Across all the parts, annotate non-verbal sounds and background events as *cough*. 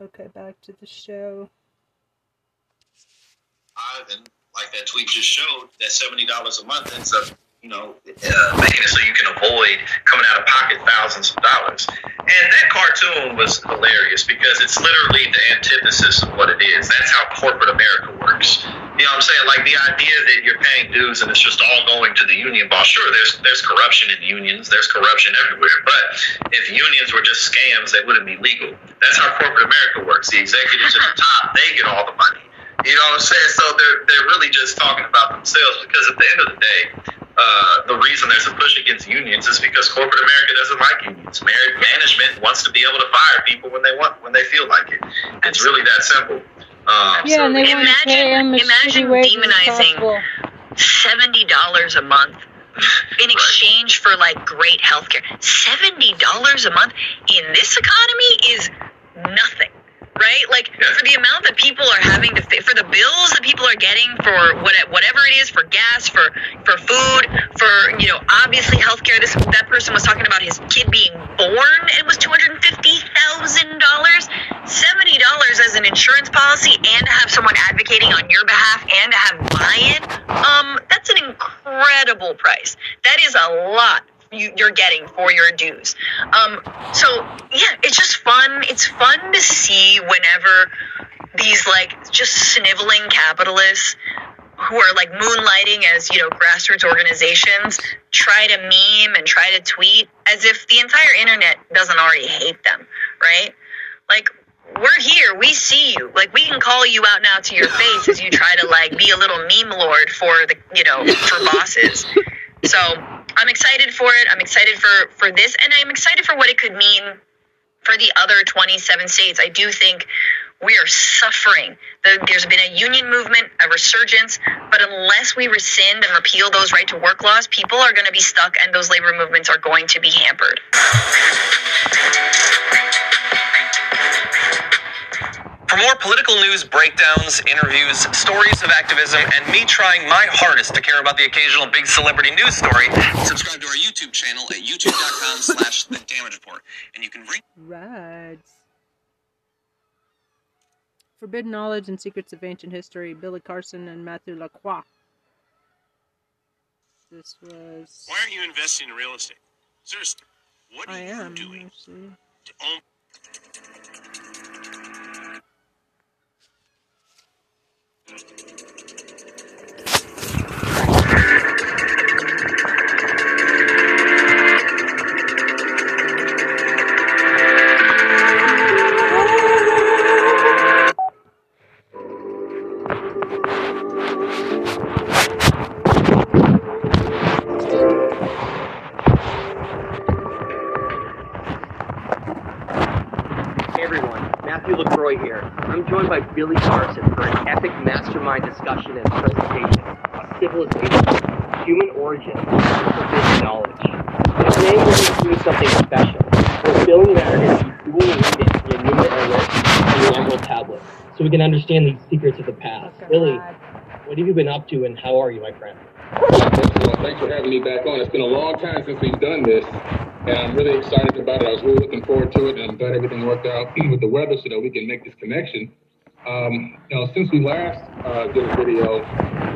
Okay, back to the show. And like that tweet just showed, that seventy dollars a month ends up you know, uh, making it so you can avoid coming out of pocket thousands of dollars. And that cartoon was hilarious because it's literally the antithesis of what it is. That's how corporate America works. You know what I'm saying? Like the idea that you're paying dues and it's just all going to the union boss. Sure, there's there's corruption in unions, there's corruption everywhere. But if unions were just scams, they wouldn't be legal. That's how corporate America works. The executives at the top, they get all the money. You know what I'm saying? So they're they're really just talking about themselves because at the end of the day, uh, the reason there's a push against unions is because corporate America doesn't like unions. Management wants to be able to fire people when they want, when they feel like it. It's really that simple. Um, yeah, and they imagine, imagine demonizing seventy dollars a month in exchange for like great health care. Seventy dollars a month in this economy is nothing right? Like for the amount that people are having to for the bills that people are getting for what, whatever it is for gas, for for food, for you know obviously healthcare. This that person was talking about his kid being born. It was two hundred fifty thousand dollars, seventy dollars as an insurance policy, and to have someone advocating on your behalf and to have buy-in. Um, that's an incredible price. That is a lot you, are getting for your dues. Um, so yeah, it's just fun. It's fun to see whenever these like just sniveling capitalists who are like moonlighting as you know grassroots organizations try to meme and try to tweet as if the entire internet doesn't already hate them, right? Like we're here, we see you. Like we can call you out now to your face as you try to like be a little meme lord for the you know for bosses. So I'm excited for it. I'm excited for for this, and I'm excited for what it could mean for the other 27 states. I do think we are suffering. There's been a union movement, a resurgence, but unless we rescind and repeal those right to work laws, people are going to be stuck and those labor movements are going to be hampered. For more political news, breakdowns, interviews, stories of activism, and me trying my hardest to care about the occasional big celebrity news story, subscribe to our YouTube channel at youtube.com slash the damage report. And you can read Rides. Forbidden Knowledge and Secrets of Ancient History, Billy Carson and Matthew Lacroix. This was Why aren't you investing in real estate? Seriously, what are I you am, doing actually. to own joined by Billy Carson for an epic mastermind discussion and presentation of civilization, human origin, and forbidden knowledge. And today we're going to do something special. We're filling Americans dual reading the Enuma Elish and the Emerald Tablet, so we can understand these secrets of the past. Oh, Billy, what have you been up to, and how are you, my friend? First thanks for having me back on. It's been a long time since we've done this, and I'm really excited about it. I was really looking forward to it, and I'm glad everything worked out *clears throat* with the weather so that we can make this connection. Um, you know, since we last uh, did a video,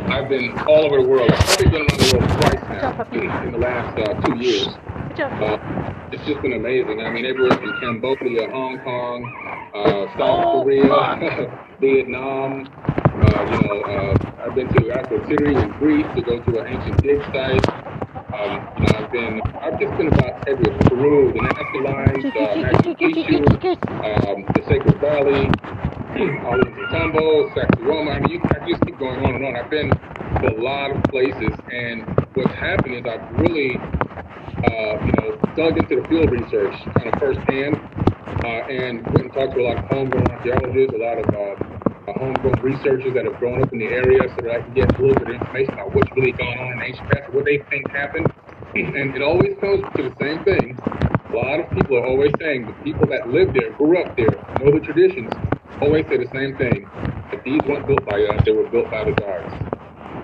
I've been all over the world. I've probably been around the world twice now in the last uh, two years. Uh, it's just been amazing. I mean, everywhere from Cambodia, Hong Kong, uh, South oh, Korea, *laughs* Vietnam. Uh, you know, uh, I've been to Akrotiri in Greece to go to an ancient dig site. Um, you know, I've been, I've just been about everywhere. Peru, the Nazca Lines, uh, Machu Picchu, um, the Sacred Valley, Ollantaytambo, Sacsayhuama. I mean, you, I just keep going on and on. I've been to a lot of places, and what's happened is I've really, uh, you know, dug into the field research kind of firsthand, uh, and went and talked to a lot of homegrown archaeologists, a lot of uh, uh, homegrown researchers that have grown up in the area, so that I can get a little bit of information about what's really going on in ancient past, what they think happened, and it always comes to the same thing. A lot of people are always saying the people that lived there, grew up there, know the traditions, always say the same thing. That these weren't built by us, they were built by the guards.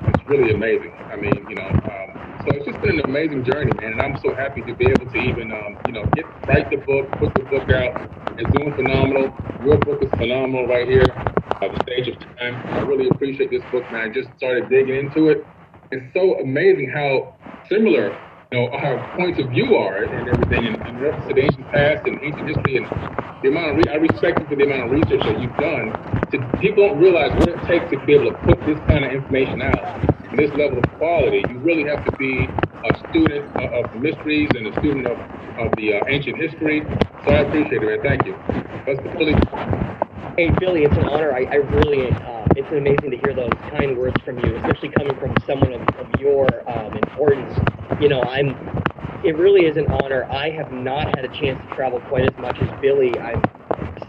It's really amazing. I mean, you know, um, so So it's just been an amazing journey, man, and I'm so happy to be able to even, um, you know, get write the book, put the book out. It's doing phenomenal. Your book is phenomenal right here. Uh, the stage of time. I really appreciate this book, man. I just started digging into it. It's so amazing how similar you know, our points of view are and everything in, in reference to the ancient past and ancient history and the amount of re- I respect you for the amount of research that you've done. To, people don't realize what it takes to be able to put this kind of information out and this level of quality. You really have to be a student of, of mysteries and a student of, of the uh, ancient history. So I appreciate it, man. Thank you. That's really. Hey, Billy, it's an honor. I, I really, uh, it's amazing to hear those kind words from you, especially coming from someone of, of your um, importance. You know, I'm. It really is an honor. I have not had a chance to travel quite as much as Billy. I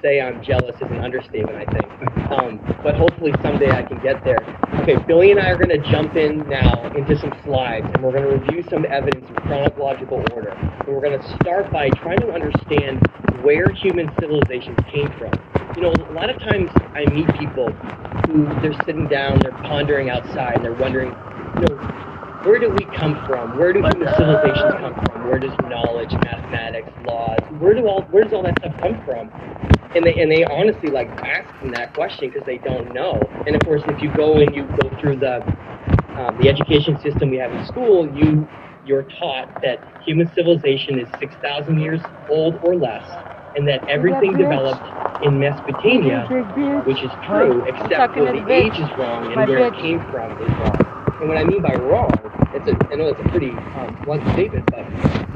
say I'm jealous is an understatement, I think. Um, but hopefully someday I can get there. Okay, Billy and I are going to jump in now into some slides, and we're going to review some evidence in chronological order. And we're going to start by trying to understand where human civilizations came from. You know, a lot of times I meet people who they're sitting down, they're pondering outside, and they're wondering, you know, where do we come from? Where do human civilizations come from? Where does knowledge, mathematics, laws, where do all where does all that stuff come from? And they and they honestly like asking that question because they don't know. And of course, if you go and you go through the um, the education system we have in school, you you're taught that human civilization is six thousand years old or less, and that everything developed in Mesopotamia, which is true, except for the age is wrong and where it came from is wrong. And what I mean by wrong, it's a, I know it's a pretty um, blunt statement, but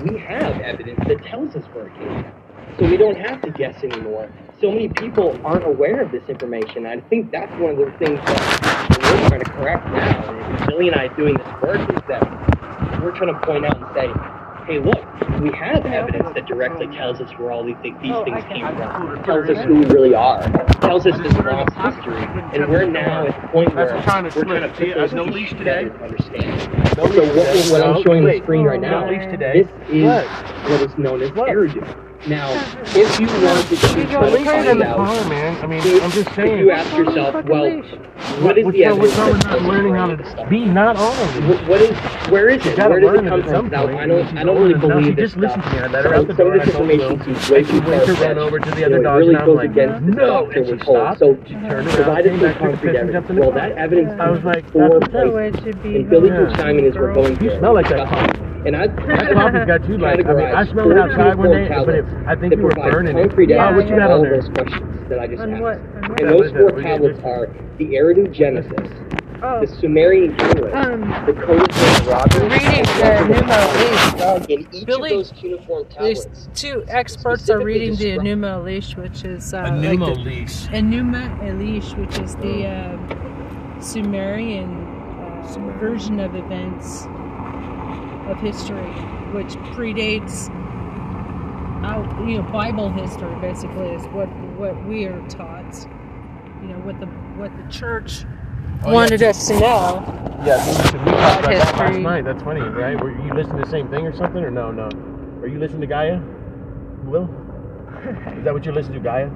we have evidence that tells us where it came from. So we don't have to guess anymore. So many people aren't aware of this information. I think that's one of the things that we're trying to correct now. And Billy and I doing this work is that we're trying to point out and say, hey, look, we have evidence that directly tells us where all these, these things came from. Tells us who we really are. Tells us this lost history. And we're now at the point where we're trying to put those no leash today. to understand. So what, what I'm showing on the screen right now, No leash today. this is What? is known as Eridu. Now, if you wanted to try to put it in find the out, car, man. I mean, if, I'm just if saying. you ask yourself, well, what is what's the evidence what's wrong with that not learning how any of this to be not on it? Wh- what is where is it? Where does it come from? Now. I don't I don't really believe this just listen to me. I let her out Some, the some door. of this information seems way too went to run over to the other dogs, really goes like, against the no. doctor we're told. So She turned around, provided came some back, took concrete evidence. jumped in the Well, that evidence I was comes like, four that's the way it places. should be. And Billy Yeah. can chime in as we're going You smell like that And I, That coffee's got you like, I mean, I smelled it outside one day, but it, I think that you were provide burning it. concrete Oh, evidence what you to got all on there? those questions that I just On asked. what? On what? And those four tablets listen. are the Eridu Genesis, Oh, the Sumerian Tablets, um, the Codes of Robert, reading the Enuma Elish. In each Billy, of those cuneiform These two experts are specifically reading the Enuma Elish, which is uh, A like pneumo the. Enuma Elish, which is the uh, Sumerian uh, version of events of history, which predates out, you know, Bible history. Basically, is what what we are taught. You know, what the what the church Oh, wanted yeah. us to know. Yeah, we, we talked about that last night. That's funny, right? Were you listening to the same thing or something, or no? No. Are you listening to Gaia? Will? *laughs* Is that what you're listening to, Gaia?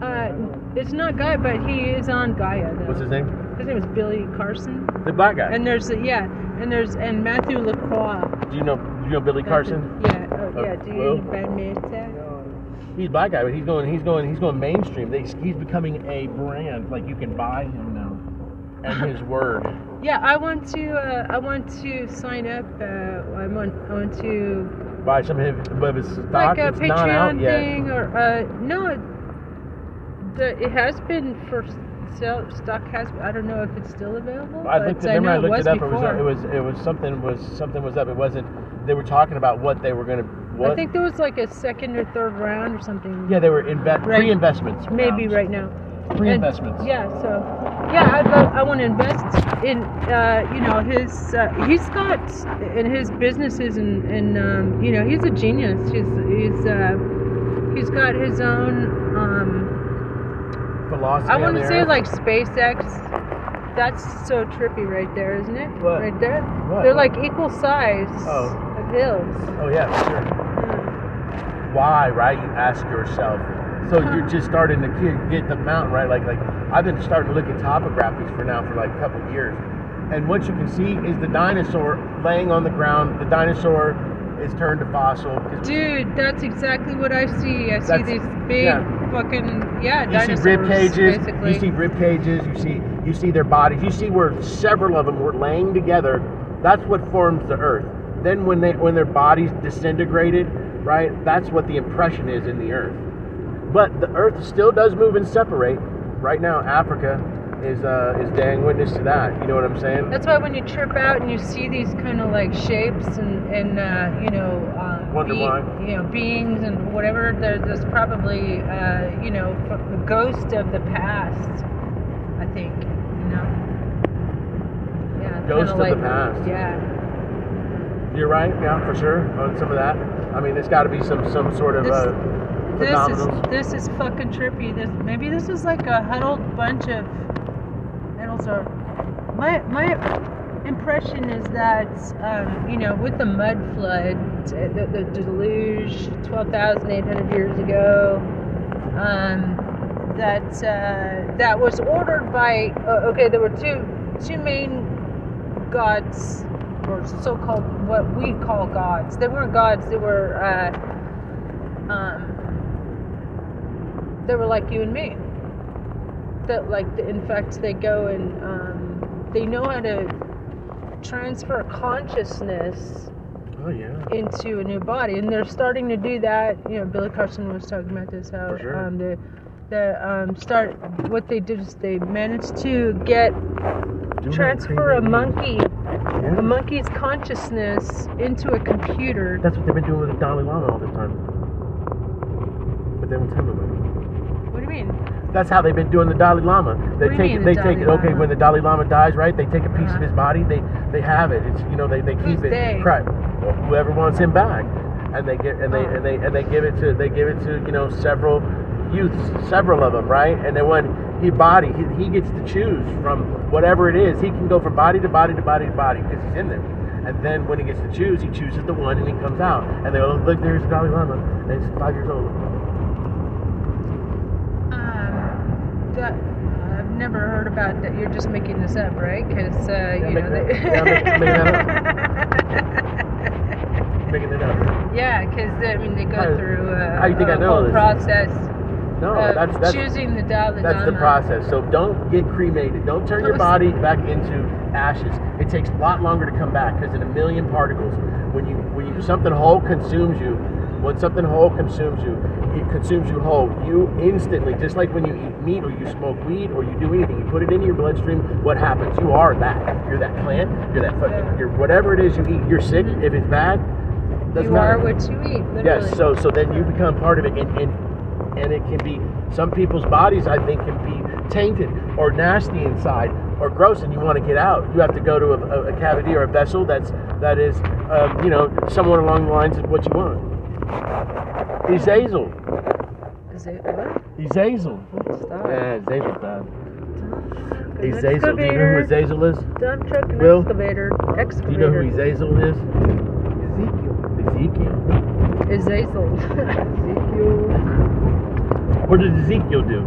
Uh, it's not Gaia, but he is on Gaia. Though. What's his name? His name is Billy Carson. The black guy. And there's a, yeah, and there's and Matthew Lacroix. do you know? Do you know Billy Carson? Yeah, Uh, yeah. Do you Will? know badminton? He's a black guy, but he's going. He's going. He's going mainstream. They, he's becoming a brand. Like you can buy him now, and his *laughs* word. Yeah, I want to. Uh, I want to sign up. Uh, I want. I want to Buy some of his, stock. like a it's Patreon yet. thing or uh, no. It, the, it has been for sale. Stock has. I don't know if it's still available. I looked. Remember, know I looked was it up. Before. It was. It was. It was something. Was something was up. It wasn't. They were talking about what they were going to. What? I think there was like a second or third round or something. yeah, they were inve- Right. pre-investments. Maybe rounds. right now. Pre-investments. And, yeah, so yeah, I'd I want to invest in uh, you know his uh, he's got in his businesses and and um, you know he's a genius. He's he's uh, he's got his own. Um, I want to say like SpaceX. That's so trippy right there, isn't it? What? Right there. What? They're like equal size Oh. of hills. Oh yeah, for sure. Hmm. Why, right? You ask yourself. So you're just starting to get, get the mountain right. Like like I've been starting to look at topographies for now for like a couple years, and what you can see is the dinosaur laying on the ground. The dinosaur is turned to fossil. Dude, that's exactly what I see. I see these big yeah. fucking yeah You dinosaurs. see rib cages. basically. You see rib cages. You see you see their bodies. You see where several of them were laying together. That's what forms the Earth. Then when they when their bodies disintegrated, right? That's what the impression is in the Earth. But the Earth still does move and separate. Right now, Africa is uh, is dang witness to that. You know what I'm saying? That's why when you trip out and you see these kind of like shapes and and uh, you know uh, Wonder be- why. you know beings and whatever, there, there's probably uh, you know f- the ghost of the past. I think you know. Yeah. Ghost of the past. Yeah. You're right. Yeah, for sure on some of that. I mean, there's got to be some some sort of This- uh, This is this is fucking trippy. This maybe this is like a huddled bunch of. Or my my impression is that um, you know with the mud flood, the, the deluge, twelve thousand eight hundred years ago, um, that uh, that was ordered by. Uh, okay, there were two two main gods or so-called what we call gods. They weren't gods. They were. Uh, um, they were like you and me. That like in fact they go and um, they know how to transfer consciousness oh yeah. into a new body, and they're starting to do that. You know, Billy Carson was talking about this how sure. um, the the um, start what they did is they managed to get Doing transfer a monkey Yeah. a monkey's consciousness into a computer. That's what they've been doing with the Dalai Lama all this time. But they won't tell me. What do you mean? That's how they've been doing the Dalai Lama. They What take mean, they the take Dalai okay Lama? when the Dalai Lama dies, right? They take a piece of Uh-huh. his body. They they have it. It's you know they, they keep Who's it. they? Right. Well, whoever wants him back, and they get and they Oh. and they and they give it to they give it to you know several youths, several of them, right? And then when he body he, he gets to choose from whatever it is. He can go from body to body to body to body because he's in there. And then when he gets to choose, he chooses the one and he comes out. And they go, look, there's the Dalai Lama. And he's five years old. Um, that I've never heard about that. You're just making this up, right? Because uh, you know. that- they- yeah, Making *laughs* it up. Yeah, because I mean they go How- through uh, how you think a I know whole this? process No, that's that's choosing the Dalai that's the process. So don't get cremated. Don't turn your body back into ashes. It takes a lot longer to come back because in a million particles, when you when you something whole consumes you, when something whole consumes you, it consumes you whole. You instantly, just like when you eat meat or you smoke weed or you do anything, you put it into your bloodstream. What happens? You are that. You're that plant. You're that fucking. You're whatever it is you eat. You're sick. If it's bad, doesn't You are what you eat. Literally. Yes, so so then you become part of it, and, and and it can be some people's bodies. I think can be tainted or nasty inside or gross, and you want to get out. You have to go to a, a, a cavity or a vessel that's that is um, you know somewhere along the lines of what you want. He's Hazel. Is it what? He's Hazel. Stop. Yeah, Hazel's bad. An He's Hazel. Do you know who excavator, Hazel is? Dump truck and Will? excavator. Do you know who Hazel is? Ezekiel. Ezekiel. Is *laughs* Ezekiel. What did Ezekiel do?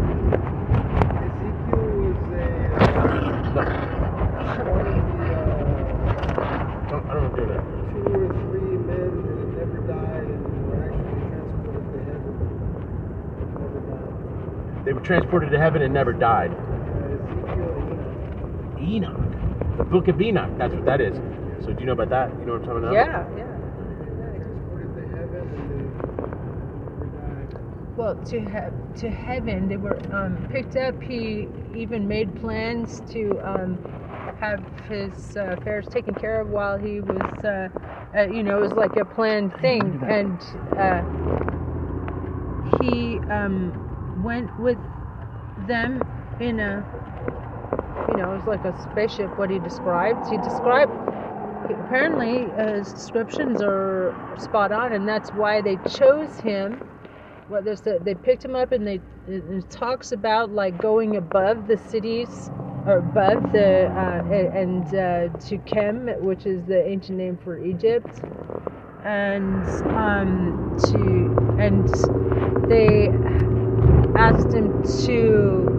No. Uh, don't- I don't want to do that. two or three men that had never died and were actually transported to heaven. Never died. They were transported to heaven and never died. Ezekiel and Enoch. Enoch. The book of Enoch. That's what that is. So do you know about that? You know what I'm talking about? yeah, yeah. Transported to heaven and they never died. Well, to he- to heaven, they were um, picked up. He even made plans to um, have his uh, affairs taken care of while he was, uh, uh, you know, it was like a planned thing, and uh, he um, went with them in a, you know, it was like a spaceship. What he described, he described. Apparently, his descriptions are spot on, and that's why they chose him well, there's the, they picked him up and they it talks about like going above the cities or above the uh, and uh, to Kem, which is the ancient name for Egypt, and um, to and they asked him to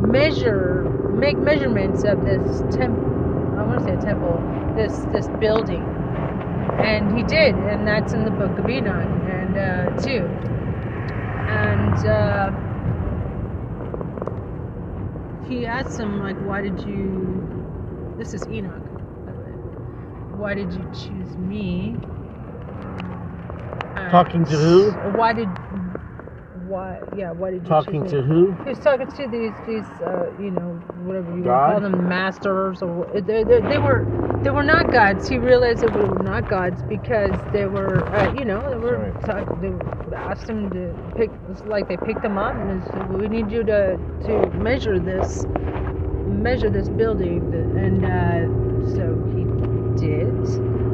measure make measurements of this temple. I want to say a temple, this this building, and he did, and that's in the Book of Enoch, and uh, too, and uh, he asked him like, why did you? This is Enoch, by the way. Why did you choose me? And Talking to who? Why did? Why? Yeah. Why did you Talking to who? He was talking to these these uh, you know whatever you call them masters or they, they, they were they were not gods. He realized that they were not gods because they were uh, you know they were talk, they asked him to pick like they picked him up and said we need you to to measure this measure this building and uh, so he did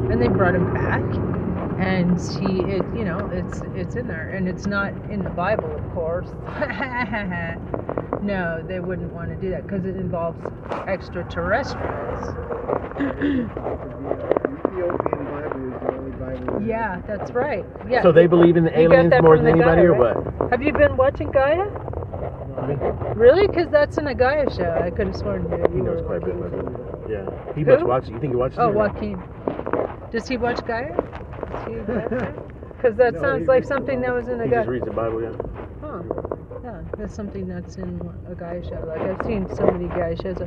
and they brought him back and he it you know it's it's in there and it's not in the bible of course *laughs* no they wouldn't want to do that because it involves extraterrestrials Ethiopian Bible is the only Bible. yeah that's right yeah So they believe in the You aliens more than anybody, Gaia, or right? what? have you been watching gaia really because that's in a gaia show i could have sworn that He knows quite a bit about it. Yeah. He Who? must watch it. You think he watches oh joaquin does he watch gaia because that No, sounds like something that was in a He just reads the Bible, yeah. Huh. Yeah, that's something that's in a Gaia show. Like I've seen so many Gaia shows.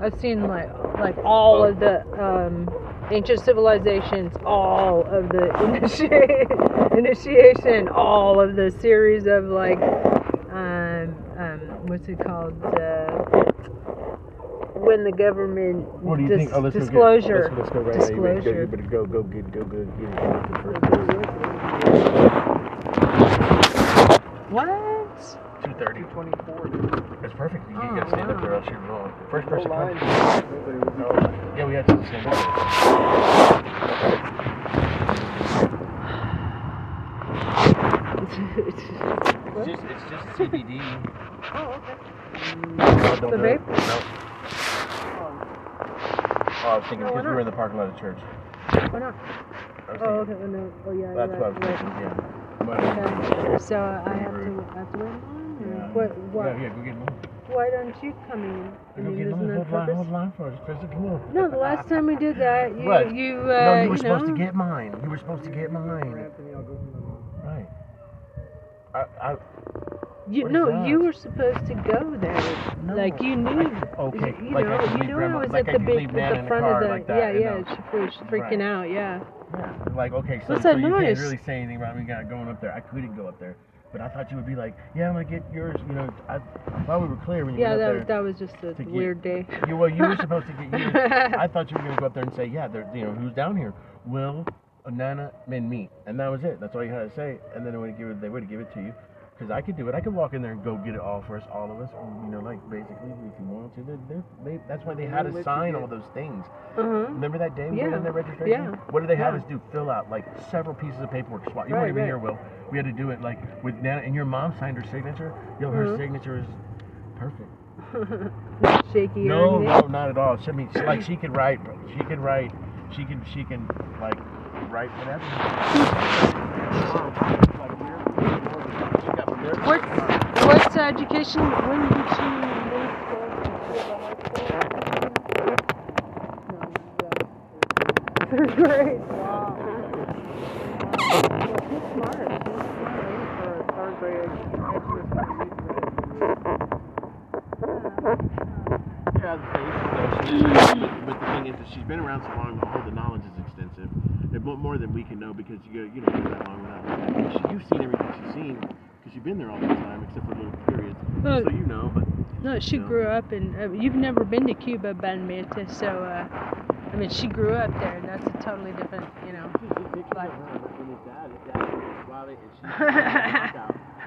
I've seen like like all of the um, ancient civilizations, all of the *laughs* initi- initiation, all of the series of like um, um, what's it called? Uh, when the government What do you dis- think? Oh, let's disclosure Go get, let's, let's go right now. You better go, you better go, go, get, go, go, get it. What? Two thirty. Twenty-four. That's perfect. You, Oh, you gotta stand up there. I'll shoot it on. First person line. comes. No. Yeah, we had to stand up. *laughs* It's just, it's just CBD. Oh, okay. No, don't The vape? It. No. Oh, I was thinking Oh, why because we were in the parking lot of church. Why not? Oh, okay. Oh, no. Oh, yeah. That's right, what I was thinking. Yeah. Okay. So I have to I have to wait in line? Yeah. What? What? Yeah, yeah, go get one. Why don't you come in? I Go mean, get isn't one. that Hold line, purpose? hold line for us, Krista. Come on. No, the last time we did that, you What? you uh, no, you were you supposed know, to get mine. You were supposed to get mine. Anthony, I'll go for Right. I, I, you no, you were supposed to go there. No, like you knew. okay, You like know, could you knew grandma- it was like at I the big, at the in the front of the. like that, yeah, yeah. She was freaking Right. out. Yeah. yeah, like okay, so, What's so that you noise? can't really say anything about me got going up there. I couldn't go up there, but I thought you would be like, yeah, I'm gonna get yours. You know, I thought we were clear when you Yeah, went up that there. that was just a to get- weird day. You well, you were supposed to get yours. *laughs* I thought you were gonna go up there and say, yeah, there, you know, who's down here? Will, Nana, and me, and that was it. That's all you had to say. And then they would give it. They would give it to you. Because I could do it. I could walk in there and go get it all for us, all of us. Or, you know, like basically, if you want to, they're, they're, they, that's why they had us sign all those things. Uh-huh. Remember that day we went Yeah. in their registration? Yeah. What did they have Yeah. us do? Fill out like several pieces of paperwork. Swap. You Right, weren't even right. here, Will. We had to do it like with Nana, and your mom signed her signature. Yo, her Mhm. signature is perfect. Not *laughs* shaky No, no, not at all. She, I mean, she, like she could write. She could write. She can. She can like write whatever. *laughs* What what education? When did she leave school? Did she high school? Third grade. Wow. She's smart. She's smart for a third grade Yeah, the face, though, she- but the thing is that she's been around so long, all the knowledge is extensive. And more than we can know because you go, you know, you're that long without. You've seen everything she's seen you've been there all the time, except for little periods. Uh, so you know, but No, she No. grew up in. Uh, you've never been to Cuba, Banmeta, so uh, I mean, she grew up there, and that's a totally different, you know. life.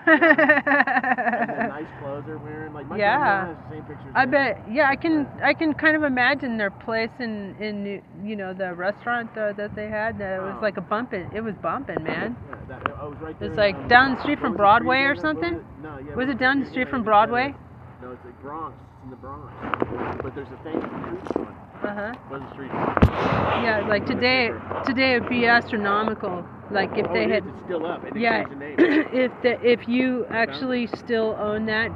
*laughs* *laughs* nice clothes they're wearing. Like my Yeah. grandma has the same. I bet. Yeah, I can. I can kind of imagine their place in in you know the restaurant uh, that they had. It was like a bumping. It was bumping, man. Yeah, that, I was right there. It's like um, down the street from Broadway or something? Was it? No, yeah. Was it down the street from Broadway? No, it's like Bronx. It's in the Bronx. But there's a famous food one. Uh huh. The street? Yeah, like today. Today it'd be astronomical. Like if oh, they had. is. It's still up. Yeah, the name. *clears throat* if the if you actually still own that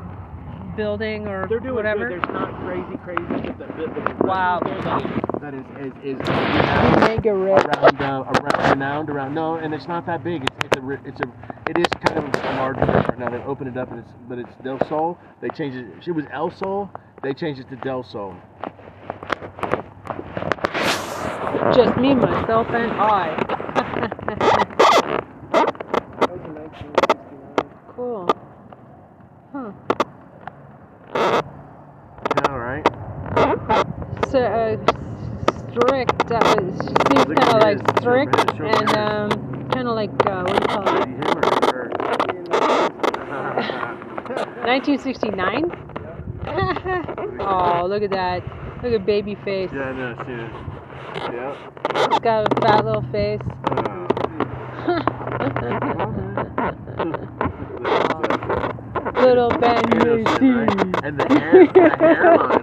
building or They're doing whatever. good. There's not crazy, crazy shit. The, the, the Wow. That is, that is, is, is renowned Mega rich. around, uh, around, renowned around. No, and it's not that big. It's, it's a, it's a, it is kind of a larger restaurant now. They've opened it up, and it's, but it's Del Sol. They changed it. It was El Sol. They changed it to Del Sol. Just me, myself, and I. That was in 1969. cool. Huh. All right. So, uh, strict. Uh, she seems kind of like strict him, show him and um, kind of like uh, what do you call it? *laughs* Him or her? 1969. *laughs* oh, look at that! Look at baby face. yeah, I know. See it. Yeah. It's got a fat little face. *laughs* little Ben And the hair, the hairline,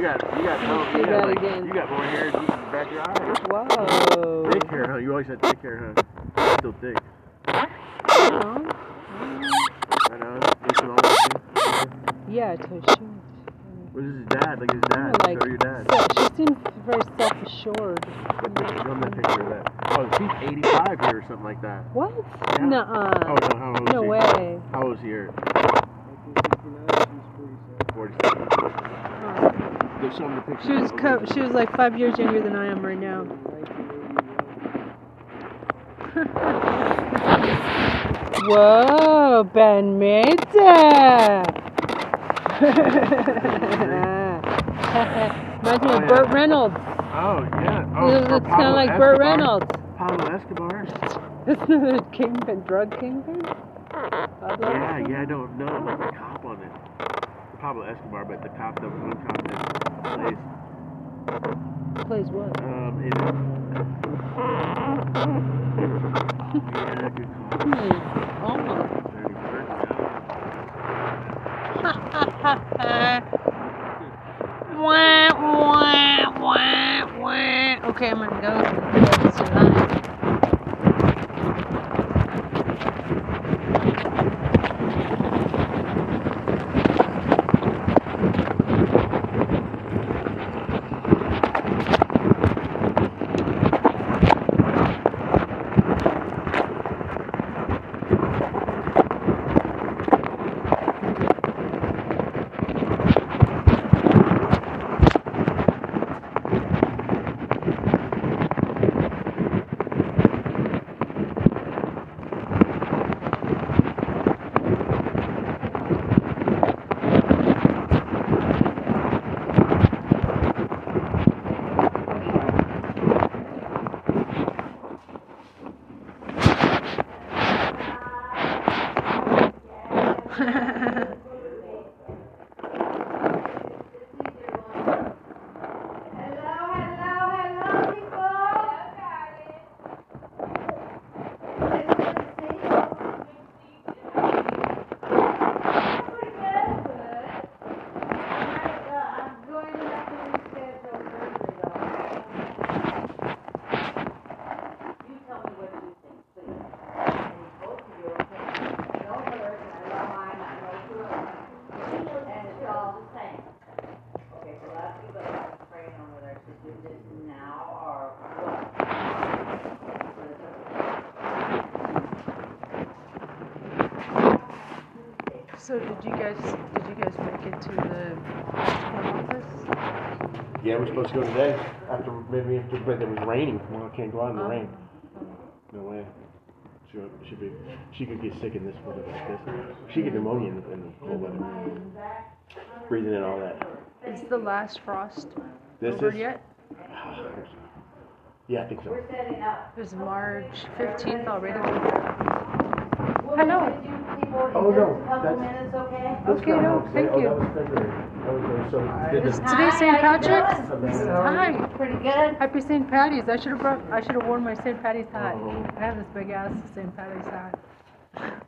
you got, you got, no, Do you got, like, again. you got more hair than you can back your eyes. Whoa. Thick hair, huh? You always had thick hair, huh? Still thick. Oh, I know. Jason always Yeah, to shoot. What is his dad? Look at his dad. Like, Show your dad. so, she seems very self-assured. What picture? Show him that picture of that. Oh, she's 85 here or something like that. What? Yeah. Nuh-uh. Oh no, how old is No he? way. How old is he here? 1969, 47. Go show him the picture. She was co- she was like five years younger than I am right now. *laughs* Whoa, Ben it. *laughs* Reminds me Oh, of. Burt Reynolds. Oh yeah. Oh, It or kind of like Burt Reynolds. Pablo Escobar. Isn't it a kingpin, drug kingpin? Yeah, Escobar? yeah. I don't know. I'm not the cop on it. Pablo Escobar, but the cop, the one cop that plays. Plays what? Um, it, yeah, good call. Hmm, almost. *laughs* Okay, I'm gonna go to the next tonight. So did you guys did you guys make it to the office? Yeah, we're supposed to go today. After maybe after, but it was raining. Well, I can't go out in the Oh. rain. No way. She she be she could get sick in this weather like this. She get pneumonia in the, in the cold weather. Breathing in all that. Is the last frost This over is- yet? Yeah, I think so. It was March 15th already. Hello. Oh no, that's, that's Okay, no, Groundhog thank Oh, you. that was February. That was, uh, so Is this today St. Patrick's? Hi. Pretty good. Happy St. Patty's. I should have brought. I should have worn my St. Patty's hat. Oh. I have this big ass St. Patty's hat. *laughs*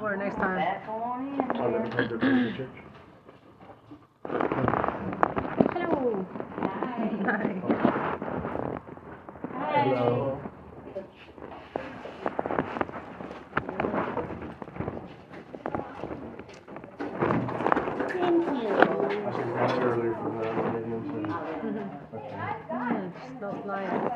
Wear next time. Back on in Oh, here. let me take the picture. Hello. *laughs* Hi. Hi. Hello. I should earlier from the other lady and say, Mm, smells nice.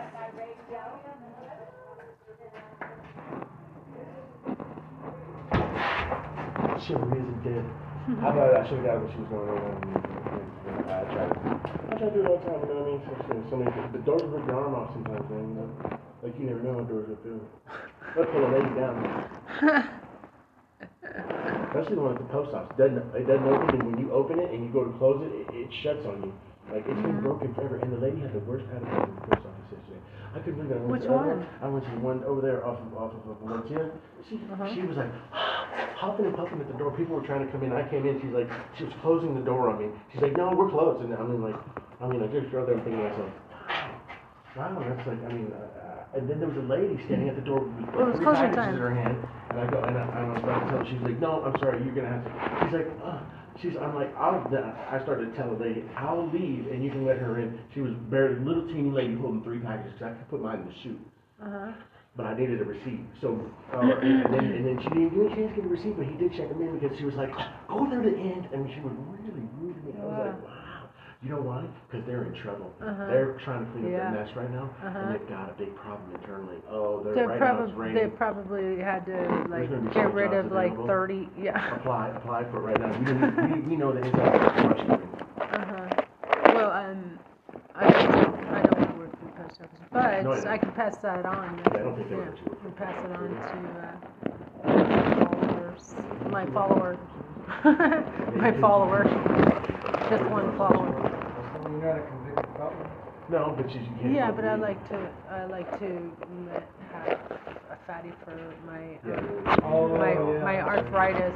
Shit, isn't dead. How about I should have got what she was going on. I tried to. I try to do it all the time, you know what I mean? So, so, so many, the doors will rip your arm off sometimes, man, you know? Like you never know what doors will do. They'll pull a lady down. *laughs* Especially the one at the post office. Doesn't, it doesn't open, and when you open it and you go to close it, it, it shuts on you. Like, it's been broken forever. And the lady had the worst attitude in the post office yesterday. I couldn't believe it. I went Which to one? I went to the one over there off of, off of, of 110. She, Uh-huh. she was like, *gasps* hopping and puffing at the door. People were trying to come in. I came in. She's like, she was closing the door on me. She's like, no, we're closed. And I mean, like, I mean, I just go there and thinking to myself, wow, that's like, I mean, uh, uh, and then there was a lady standing at the door with Well, it was three packages time. in her hand. And I go, and I, I was about to tell her, she's like, no, I'm sorry, you're gonna have to. She's like, uh, she's, I'm like, I'll, I started to tell the lady, I'll leave and you can let her in. She was barely, little teeny lady holding three packages, cause I could put mine in the chute Uh-huh. but I needed a receipt. So, uh, and, then, and then she didn't me a chance to get a receipt, but he did check them in because she was like, go there to the end. Mean, she was really rude to me. I was like, wow. You know why? Because they're in trouble. Uh-huh. They're trying to clean up Yeah. their mess right now, Uh-huh. and they've got a big problem internally. Oh, they're, They right now it's probably they probably had to like get rid of like available. thirty. Yeah. Apply, apply for it right now. We, we, we know the inside of Washington. Uh huh. Well, um, I don't, I don't work for the post office, but No, I. I can pass that on. I don't think they yeah, let you work pass it on to uh, followers, my follower, *laughs* my follower, just one follower. You're not a convicted felon. No, but you, you can't. Yeah, vote but I like to, I like to have a fatty for my, Yeah. um, Oh, my, yeah. my arthritis.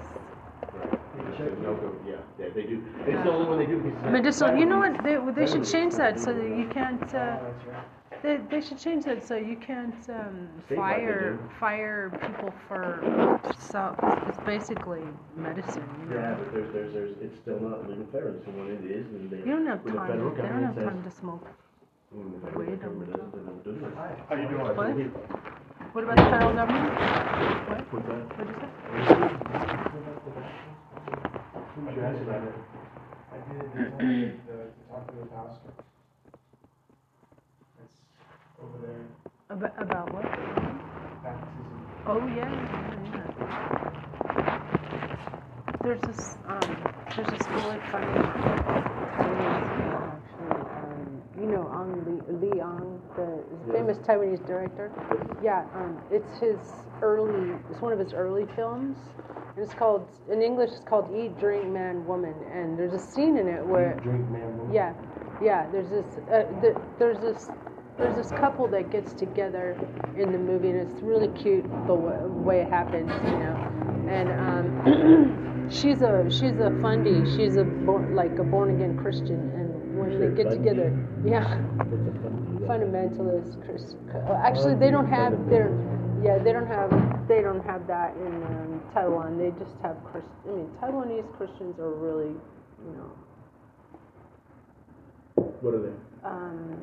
There's no go- Yeah, yeah, they do. It's the only one they do because. Medicinal. You know what? They, they should change that so that you can't. Uh, Oh, that's right. They, they should change that so you can't um, State like they fire do. fire people for so it's basically medicine. You, know? Yeah, but there's, there's, there's, it's still not legal federally, so when it is, then they. you don't have when the time. federal They don't government have says- time to smoke. When the federal Wait, government does it, then they'll do it. How you doing? What? What about the federal government? What? What's that? What did you say? Who's your ass about it? I did it this morning, uh, talk to the pastor. It's over there, About, about what? baptism. Oh yeah, yeah, yeah. There's this um, there's this really funny. Actually, um, you know, Ang Lee, Lee Ang, the famous Taiwanese director. Yeah, um, it's his early. It's one of his early films. And it's called in English. It's called Eat, Drink, Man, Woman. And there's a scene in it where Drink, man, woman. yeah, yeah. There's this. Uh, th- there's this. There's this couple that gets together in the movie, and it's really cute the w- way it happens, you know. And um, *clears throat* she's a she's a fundy. She's a born, like a born again Christian, and when they get together, yeah, fundamentalist Chris. uh, Actually, they don't have their yeah they don't have they don't have that in um, Taiwan. They just have Christ. I mean, Taiwanese Christians are really you know What are they? um,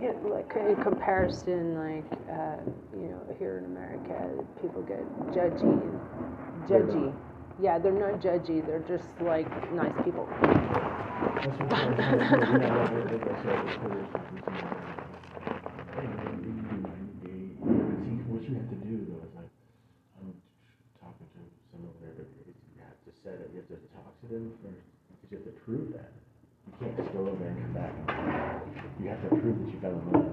yeah, like in comparison, like uh, you know, here in America, people get judgy and They're judgy. Yeah, they're not judgy. They're just like nice people. What I'm saying. Yeah, like, like I said, it's for this, it's, it's, hey, man, you do 90 day. But see, what you have to do though is like, I'm talking to some over there, you have to set it, you have to talk to them first, because you have to prove that. You can't just go over there and come back. You have to prove that you've fell in love.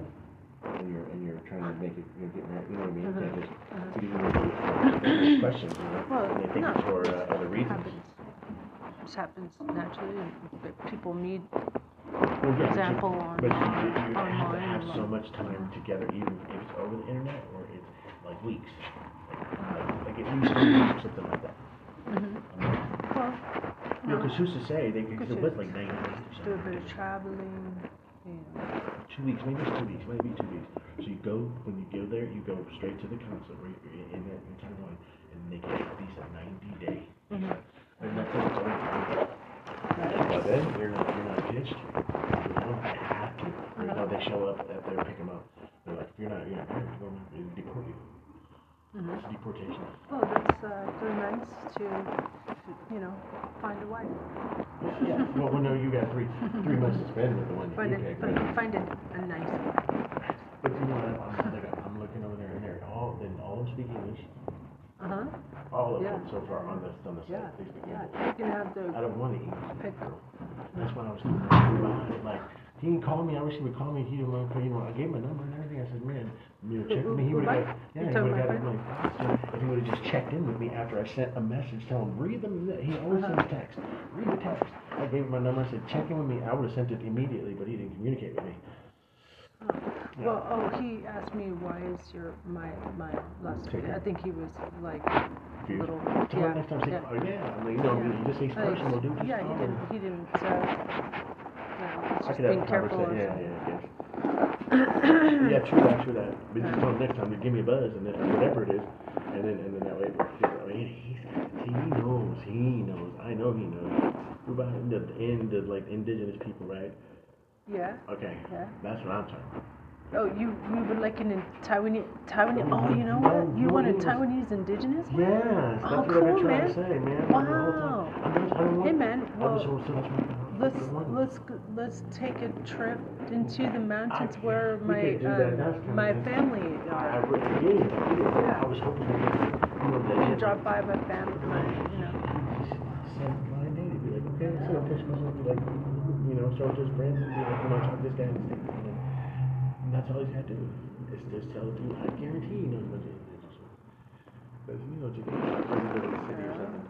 And you're, and you're trying to make it, you're getting married, you know what I mean? You can't just, because you know, questions, you know? Well, And they think no. it's for uh, other reasons. happens. Just happens naturally. But people need Well, yeah, but you- example on- But you, you, you have to have so much time together, even if it's over the internet or it's like weeks. Like, like two weeks, something like that. Mhm. Well, You know, because who's to say they could, it was like 90 days or do a bit of traveling. You know. Two weeks, maybe it's two weeks, maybe two weeks. So you go, when you go there, you go straight to the consulate where you're in, in, in Taiwan and they get a 90 day. Mhm. And that's over. But then you're not, you're not pitched. You you have to. You know, they show up at there, pick them up. They're like, if you're not, you're not married, we're going to deport you. Mhm. It's deportation. Well, that's uh, three months to, you know, find a wife. well, well, no, you got three three months to spend with the one Find you it, picked. find, find it a nice one. But you know, what, I'm, like, I'm looking over there, and they're all, then all of them speak English. Uh huh. All of Yeah. them so far on the on the Yeah, they speak yeah. English. You can have the I don't want to English. pick. That's what I was thinking about it. Like, he didn't call me. I wish he would call me. He didn't want to, you know, I gave him a number and everything. I said, man, you know, check with me. He would have got, yeah, he would have got like faster if he would have just checked in with me after I sent a message telling him, read them. He always Uh-huh. sends text. Read the text. I gave him my number. I said, check in with me. I would have sent it immediately, but he didn't communicate with me. Well, oh, he asked me why is your my my last. I think he was like Confused. little. Tell him Yeah. next time, say, yeah. oh, yeah. I'm like, you know, Yeah. he just he's Uh, personal, dude. Just Yeah, call he him. didn't. He didn't. Uh, I could have being a careful. conversation. Yeah, yeah, guess. *coughs* yeah, true that, true that. But just tell him next time to give me a buzz and then whatever it is, and then and then that way. I mean, he's, he knows, he knows. I know he knows. We're about the end of like indigenous people, right? Yeah. Okay, Yeah. that's what I'm talking about. Oh, you you were like an in Taiwanese Taiwanese? Oh, Oh, you know what? You want a Taiwanese indigenous? Yes, that's Oh, what I've cool, been trying man. to say, man. The whole time. Wow. I don't want, Hey, man. I'm Well, just so much let's let's let's take a trip into the mountains where my could do that. That's um, my family I, I are. really did. I did. I was hoping to get, you know, that You drop by my family, my you know. send blind date. Be like, okay, so I'll push myself, be like, you know, start just branding, be like, you know, talk to this guy and stick with him. And that's all he's had to do. Is just tell you, I guarantee he knows what it is. Because you know, just doesn't live in the city or something.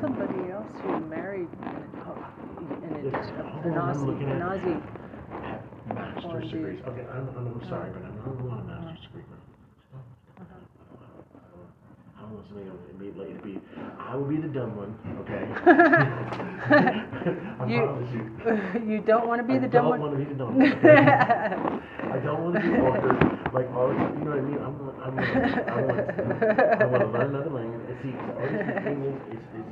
Somebody else who married an, oh, an, an, an Aussie, an Aussie. Master's degrees. Okay, I'm, I'm, I'm sorry, but I'm, I don't want a master's degree. I don't want somebody to be like to be. I will be the dumb one, okay? I You- promise you. you don't want to be I the dumb one. I don't want to be the dumb one. I don't want to be awkward, like all. You know what I mean? I want, I want, I want, I want to learn another language. And see, all these things is, is,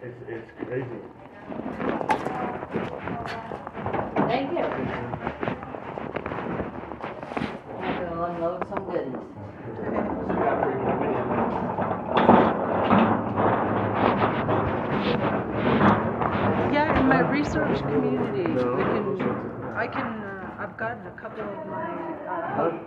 it's, it's crazy. Thank you. I'm gonna unload some goodness. Yeah, in my research community, I can, I can, uh, I've got a couple of my,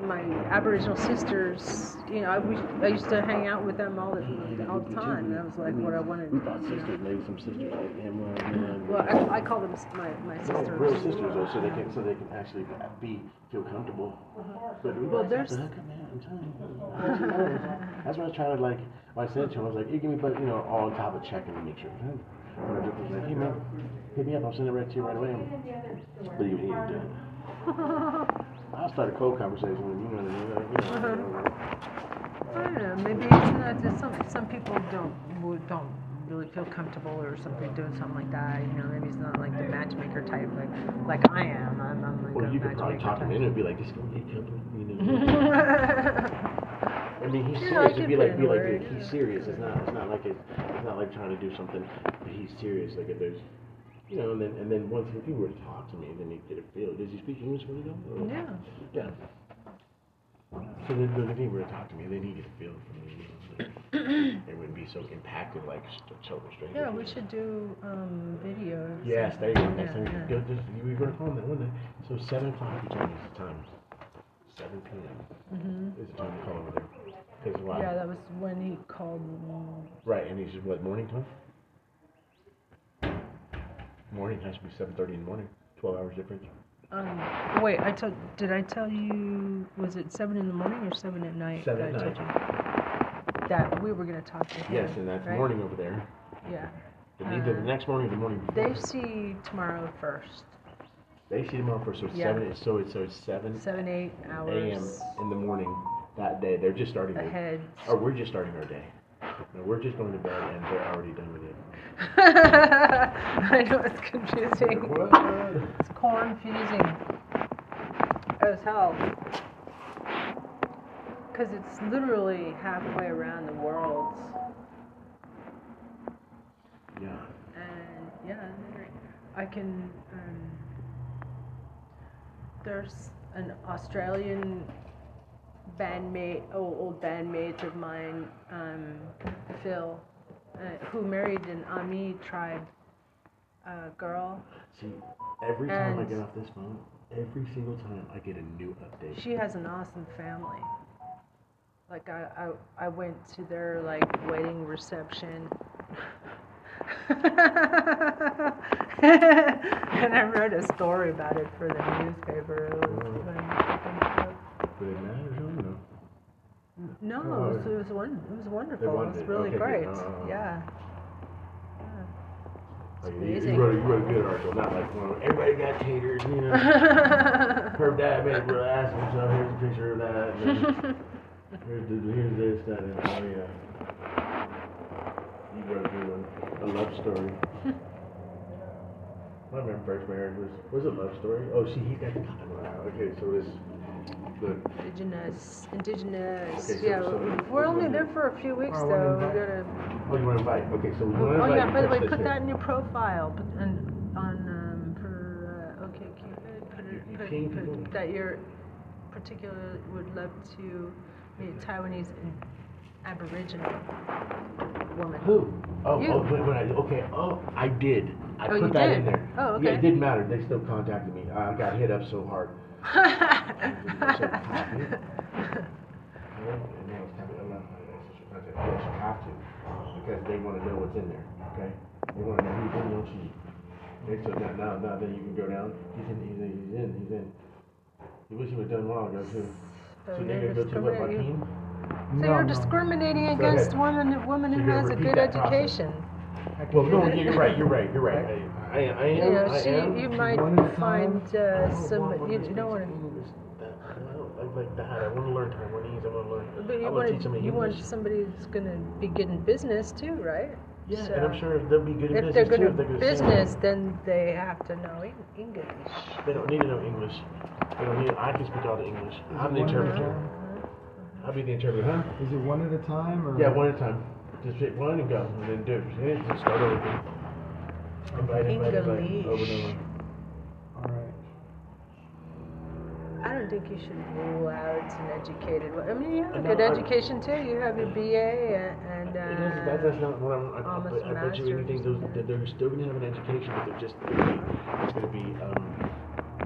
my Aboriginal sisters. You know, I, we, I used to hang out with them all the, all the time. That was like what I wanted. We thought sisters, maybe some sisters like Emma, Well, I, I call them s- my, my No, sisters. real sisters though, so they can so they can actually be feel comfortable. Uh-huh. But we Well, there's- have to man. I'm telling you. That's what I was trying to like. When I said to him, I was like, "You give me, but you know, all on top of checking to make sure." When I was like, "Hey man, hit me up. I'll send it right to you right away." But he, he didn't do it. I'll start a cold conversation with you. You know what I mean? Like, you know, uh-huh. you know, uh, I don't know. Maybe it's not just some some people don't don't really feel comfortable or something doing something like that. You know, maybe it's not like the matchmaker type like like I am. I'm, I'm like Well, a you could probably talk him in and be like, "Just don't get comfortable." You know. *laughs* I mean, he's *laughs* serious. It'd be like, be like, he's serious. It's not, it's not like it, it's not like trying to do something. But he's serious. Like if there's, you know, and then and then once if he were to talk to me, then he'd get a feel. Does he speak English when he goes? Or- Yeah. Yeah. So then, then if he were to talk to me, then he'd get a feel from me. You know, *clears throat* it wouldn't be so impacted like st- total stranger. Yeah, we should do um, videos. Yes, there you go. Next Yeah, time, yeah. just, we were on that one day. So seven o'clock, you told me is the time. Seven p.m. Mhm. is the time to call over there. Why? Yeah, that was when he called. me. Right, and he said, what morning time? Morning has to be seven thirty in the morning. Twelve hours difference. Um, wait, I told. Did I tell you? Was it seven in the morning or seven at night? Seven that at told you? That we were gonna talk to him. Yes, and that's right? morning over there. Yeah. The, either the Uh, next morning or the morning before. They see tomorrow first. They see tomorrow first, so it's Yeah. seven. So it's so it's eight hours. a.m. in the morning that day. They're just starting. their- Ahead. Or we're just starting our day. No, we're just going to bed and they're already done with it. *laughs* I know it's confusing. It's confusing as hell. Because it's literally halfway around the world. Yeah. And yeah, I can. Um, there's an Australian bandmate, oh, old bandmate of mine, um, Phil, uh, who married an Ami tribe uh, girl. See, every time I get off this phone, every single time I get a new update. She has an awesome family. Like I, I, I went to their like wedding reception. *laughs* and I wrote a story about it for the newspaper. It was fun. Did it matter or something? No. It oh, was, it was one. It was wonderful. It was really Okay, good. great. Oh. Yeah. Like, you, amazing. you, wrote, you wrote a good article, not like one of everybody got taters, you know. *laughs* Her dad made a real ass of himself. Here's a picture of that. *laughs* Here's, the, here's this, that, and oh yeah. You wrote a good one. A love story. *laughs* My first marriage was was a love story? Oh, see, he got wow. okay. So this the Indigenous, indigenous. Okay, so- yeah, so- we're only there for a few weeks Oh, though. We invite- gotta. oh you want to invite? Okay, so we Oh, want to oh, invite. yeah. By the way, put that in your profile. Put on on um, for uh, OK Cupid. Put, it, You put, put people? that you're particularly would love to meet Taiwanese and Aboriginal woman. Who? Oh, You. oh, when, when I okay. Oh, I did. I Oh, put you that did? in there. Oh, Yeah, okay. it didn't matter. They still contacted me. I got hit up so hard. And now it's time to allow my sister contact. Yes, you have to, because they want to know what's in there. Okay? They want to know who's in your sheet. Okay, so now, now, now then you can go down. He's in. He's in. He's in. He's in. You wish he was done a while ago too. So So now you're you go to what, discriminating- Joaquin? So you're discriminating against ahead. women, women So who has a good education. Well, no, you're right. You're right. You're right. I, I, I am. Yeah, I she, am. you might One find time. uh, I don't some. want one You, that you don't want to. English like, like that. I want to learn Taiwanese. I want to learn. But I you want to teach want somebody you want somebody who's going to be good in business too, right? Yeah, So and I'm sure they'll be good in if they're business good too. in if they're gonna say business, then they have to know English. They don't need to know English. They don't need. I can speak all the English. I'm the it one at a interpreter. I'll be the interpreter. Huh? Is it one at a time or? Yeah, one at a time. Just pick one and go, and then do it. Just start over again. Invite, invite, invite, English. over and over. All right. I don't think you should rule out an educated. one. I mean, you have a No, good I- education too. You have your BA and. and uh, It is, that, that's not what I'm. I, I, bet- I bet you master's. anything. Those, that they're still gonna have an education, but they're just gonna be. It's gonna be. Um,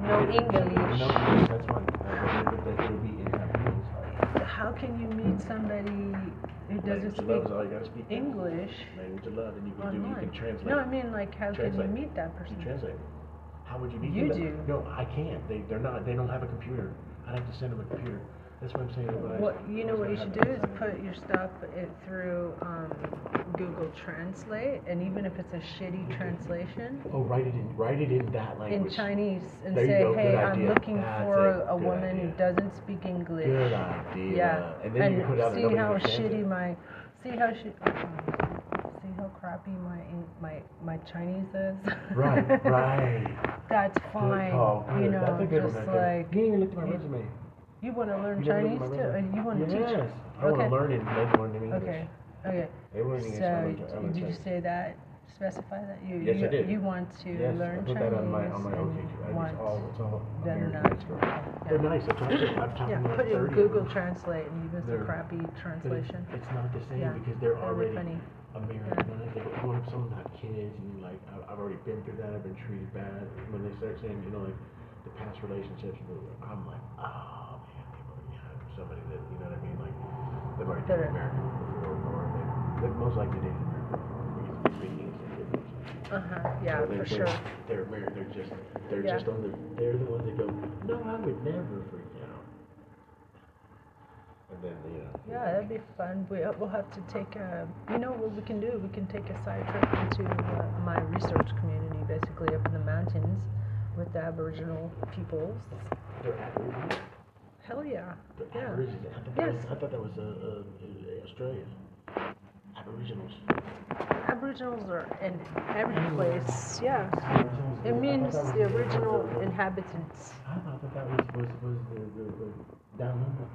no No English. English. That's fine. Uh, but that it'll be in Japanese. How can you meet hmm. somebody who doesn't speak love is all you gotta speak. English Language of love, and you can do. You can translate. No, I mean like how can you meet that person? You translate. How would you meet You them? do. No, I can't. They they're not. They don't have a computer. I'd have to send them a computer. That's what I'm saying. I- What you know what you should do is put your stuff it through um, Google Translate, and even if it's a shitty translation Oh, write it in. Write it in that language. in language. Chinese, and There you say, go, "Hey, good I'm idea. looking That's for a a, good woman who idea. doesn't speak English." Good idea. Yeah, And then you put out see how shitty it. my, see how shi- see how crappy my Eng- my my Chinese is. *laughs* Right, right. That's Good fine. call. You Good. know, That's a good just one right there. like You didn't even look at my resume. You want to learn You Chinese too? Uh. You want to yes. teach? I want to learn it. They learn in English. Okay. Okay. They learn English. So, learn Chi- I learn did you say that? Specify that you Yes, you, I did. you want to yes, learn I put Chinese that on my on my and OK. I want it's all it's all American not- yeah. They're nice. I'm talking. I'm talking yeah, put it in Google. Translate and even They're- some crappy it's, translation. it's not the same Yeah, because they're that'd already funny. Americanized. They go, some have kids and like I've already been through that. I've been treated bad. When they start saying, you know, like the past relationships, I'm like, oh people, yeah, somebody that you know what I mean, like they've already dated American before, or they, they've most likely dated American before they speak English. and good. Uh huh. Yeah, for sure. They're American. They're just they're Yeah. just on the. They're the ones that go, no, I would never freak out. And then you know. Yeah, that'd be fun. We, we'll have to take a, you know what we can do? We can take a side trip into uh, my research community, basically up in the mountains with the Aboriginal peoples. They're. Hell yeah. The Yeah. Aborigines. I thought that Yes. was, I thought that was uh, uh, Australia. Aboriginals. Aboriginals are in every place. Yeah. It means the original inhabitants. I thought that that was was, was the, the, the down under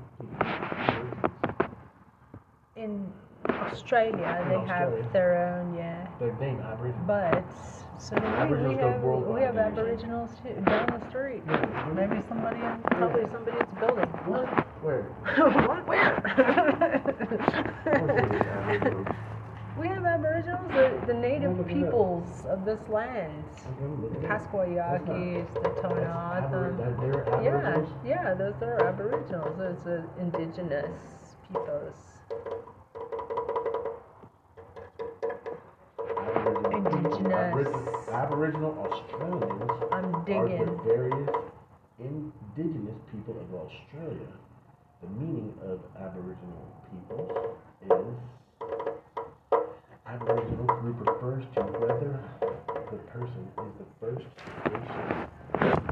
In Australia, they Australia. have their own, yeah. Their name Aboriginal. But so we, we Aboriginals go have worldwide, we have. Aboriginals too down the street. Maybe somebody, in, probably somebody that's building. Where? Where? Of course it is Aboriginals. We have Aboriginals, the, the native peoples of this land. The Pascua Yaquis, the Tohono O'odham. Yeah, yeah, those are Aboriginals. Those are indigenous peoples. Indigenous. Aboriginal Australians I'm are the various indigenous people of Australia. The meaning of Aboriginal peoples is Aboriginal group refers to whether the person is the first nation,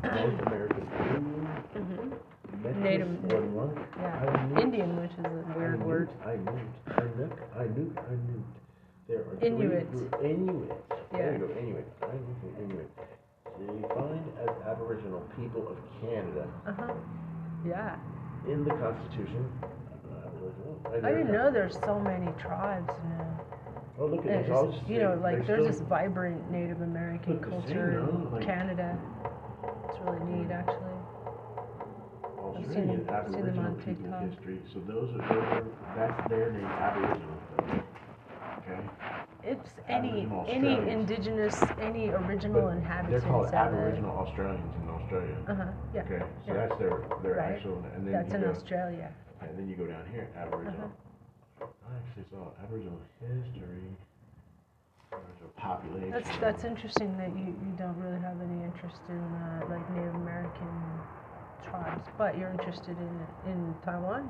North American Indian, mm-hmm. Metis, Native- or Lunk, Yeah, Indian, which is a weird word. Inuit, Inuk, Inuk, Inuk. There are three Inuit. Inuit. There you go, Inuit. Inuit and Inuit. Defined as Aboriginal people of Canada Uh huh. Yeah. in the Constitution. I didn't know there's so many tribes now. Oh, look at this. it's just, you know, like there's this still- vibrant Native American Look the same, culture no? in Like- Canada. It's really neat, actually. I've seen Australian them- seen them Aboriginal on people TikTok. history. So those are, those are that's their name, Aboriginal. Okay. It's any Aboriginal any Australians. indigenous, any original But inhabitants They're called of. Aboriginal Australians in Australia. Uh huh. Yeah. Okay, so yeah. that's their their Right. actual, and then That's you in go, Australia. and then you go down here, Aboriginal. Uh-huh. I actually saw Aboriginal history, Aboriginal population. That's that's interesting that you, you don't really have any interest in uh, like Native American tribes, but you're interested in in Taiwan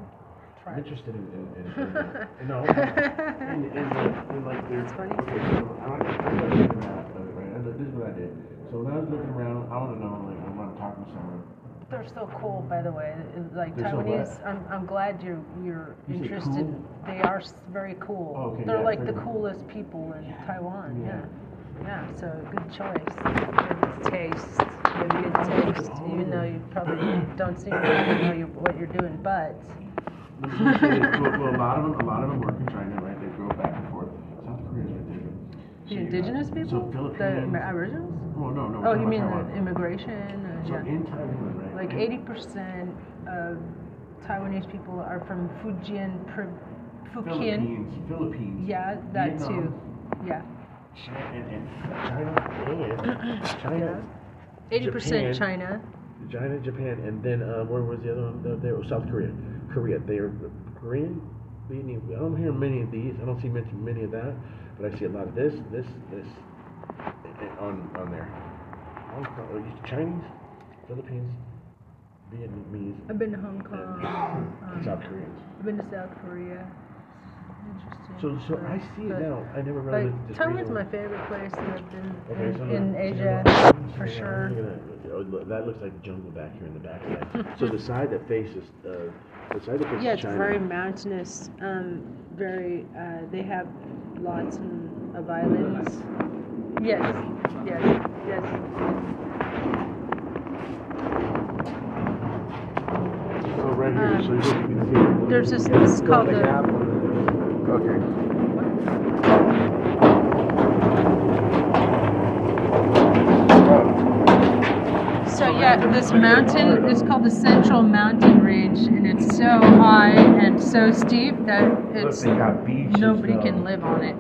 I'm tribes. interested in, in, in, in, *laughs* in no, in, in, like, in like there's, That's funny. Okay, so I, I was looking at, uh, right, this is what I did. So when I was looking around, I want to know, like, I'm to talk to someone. They're so cool, by the way. Like They're Taiwanese, what? I'm, I'm glad you're you're You interested. cool? They are very cool. Oh, okay, They're yeah, like the very- coolest people in Taiwan. Yeah. Yeah. Yeah. So good choice. Good taste. You have good taste, even though you probably don't seem to really know you, what you're doing, but. Well, well, a lot of them, a lot of them work in China, right? They go back and forth. South Korea's right there. The So got- indigenous So people? Philippines. The Aboriginals? Well, no, no. Oh, you mean about the immigration? Uh, So yeah. in Taiwan, right? Like 80% of Taiwanese people are from Fujian, Fukien. Philippines, Philippines. Yeah, that too. Yeah. China, and, China, and China, 80% Japan. China. China, Japan, and then uh, where was the other one? There, there was South Korea. Korea. They are Korean. Vietnamese. I don't hear many of these. I don't see many, many of that, but I see a lot of this, this, this eh, on on there. Hong Kong, are you Chinese, Philippines, Vietnamese, I've been to Hong Kong. Um, *coughs* South Koreans. I've been to South Korea. Interesting. So, so I see it but- now. I never realized. But this Taiwan's reason- my favorite place that I've been Okay, in, so in now- Asia, so for sure. look at that. Oh, look, that looks like jungle back here in the backside. so the side that faces, uh, the side that faces Yeah, it's China. very mountainous. Um, very. Uh, they have lots of islands. Yes. Yes. Yes. So right here, Um, so you can see. There's this. This called the. Okay. So yeah, this mountain is called the Central Mountain Range, and it's so high and so steep that it's beaches, nobody though. can live on it.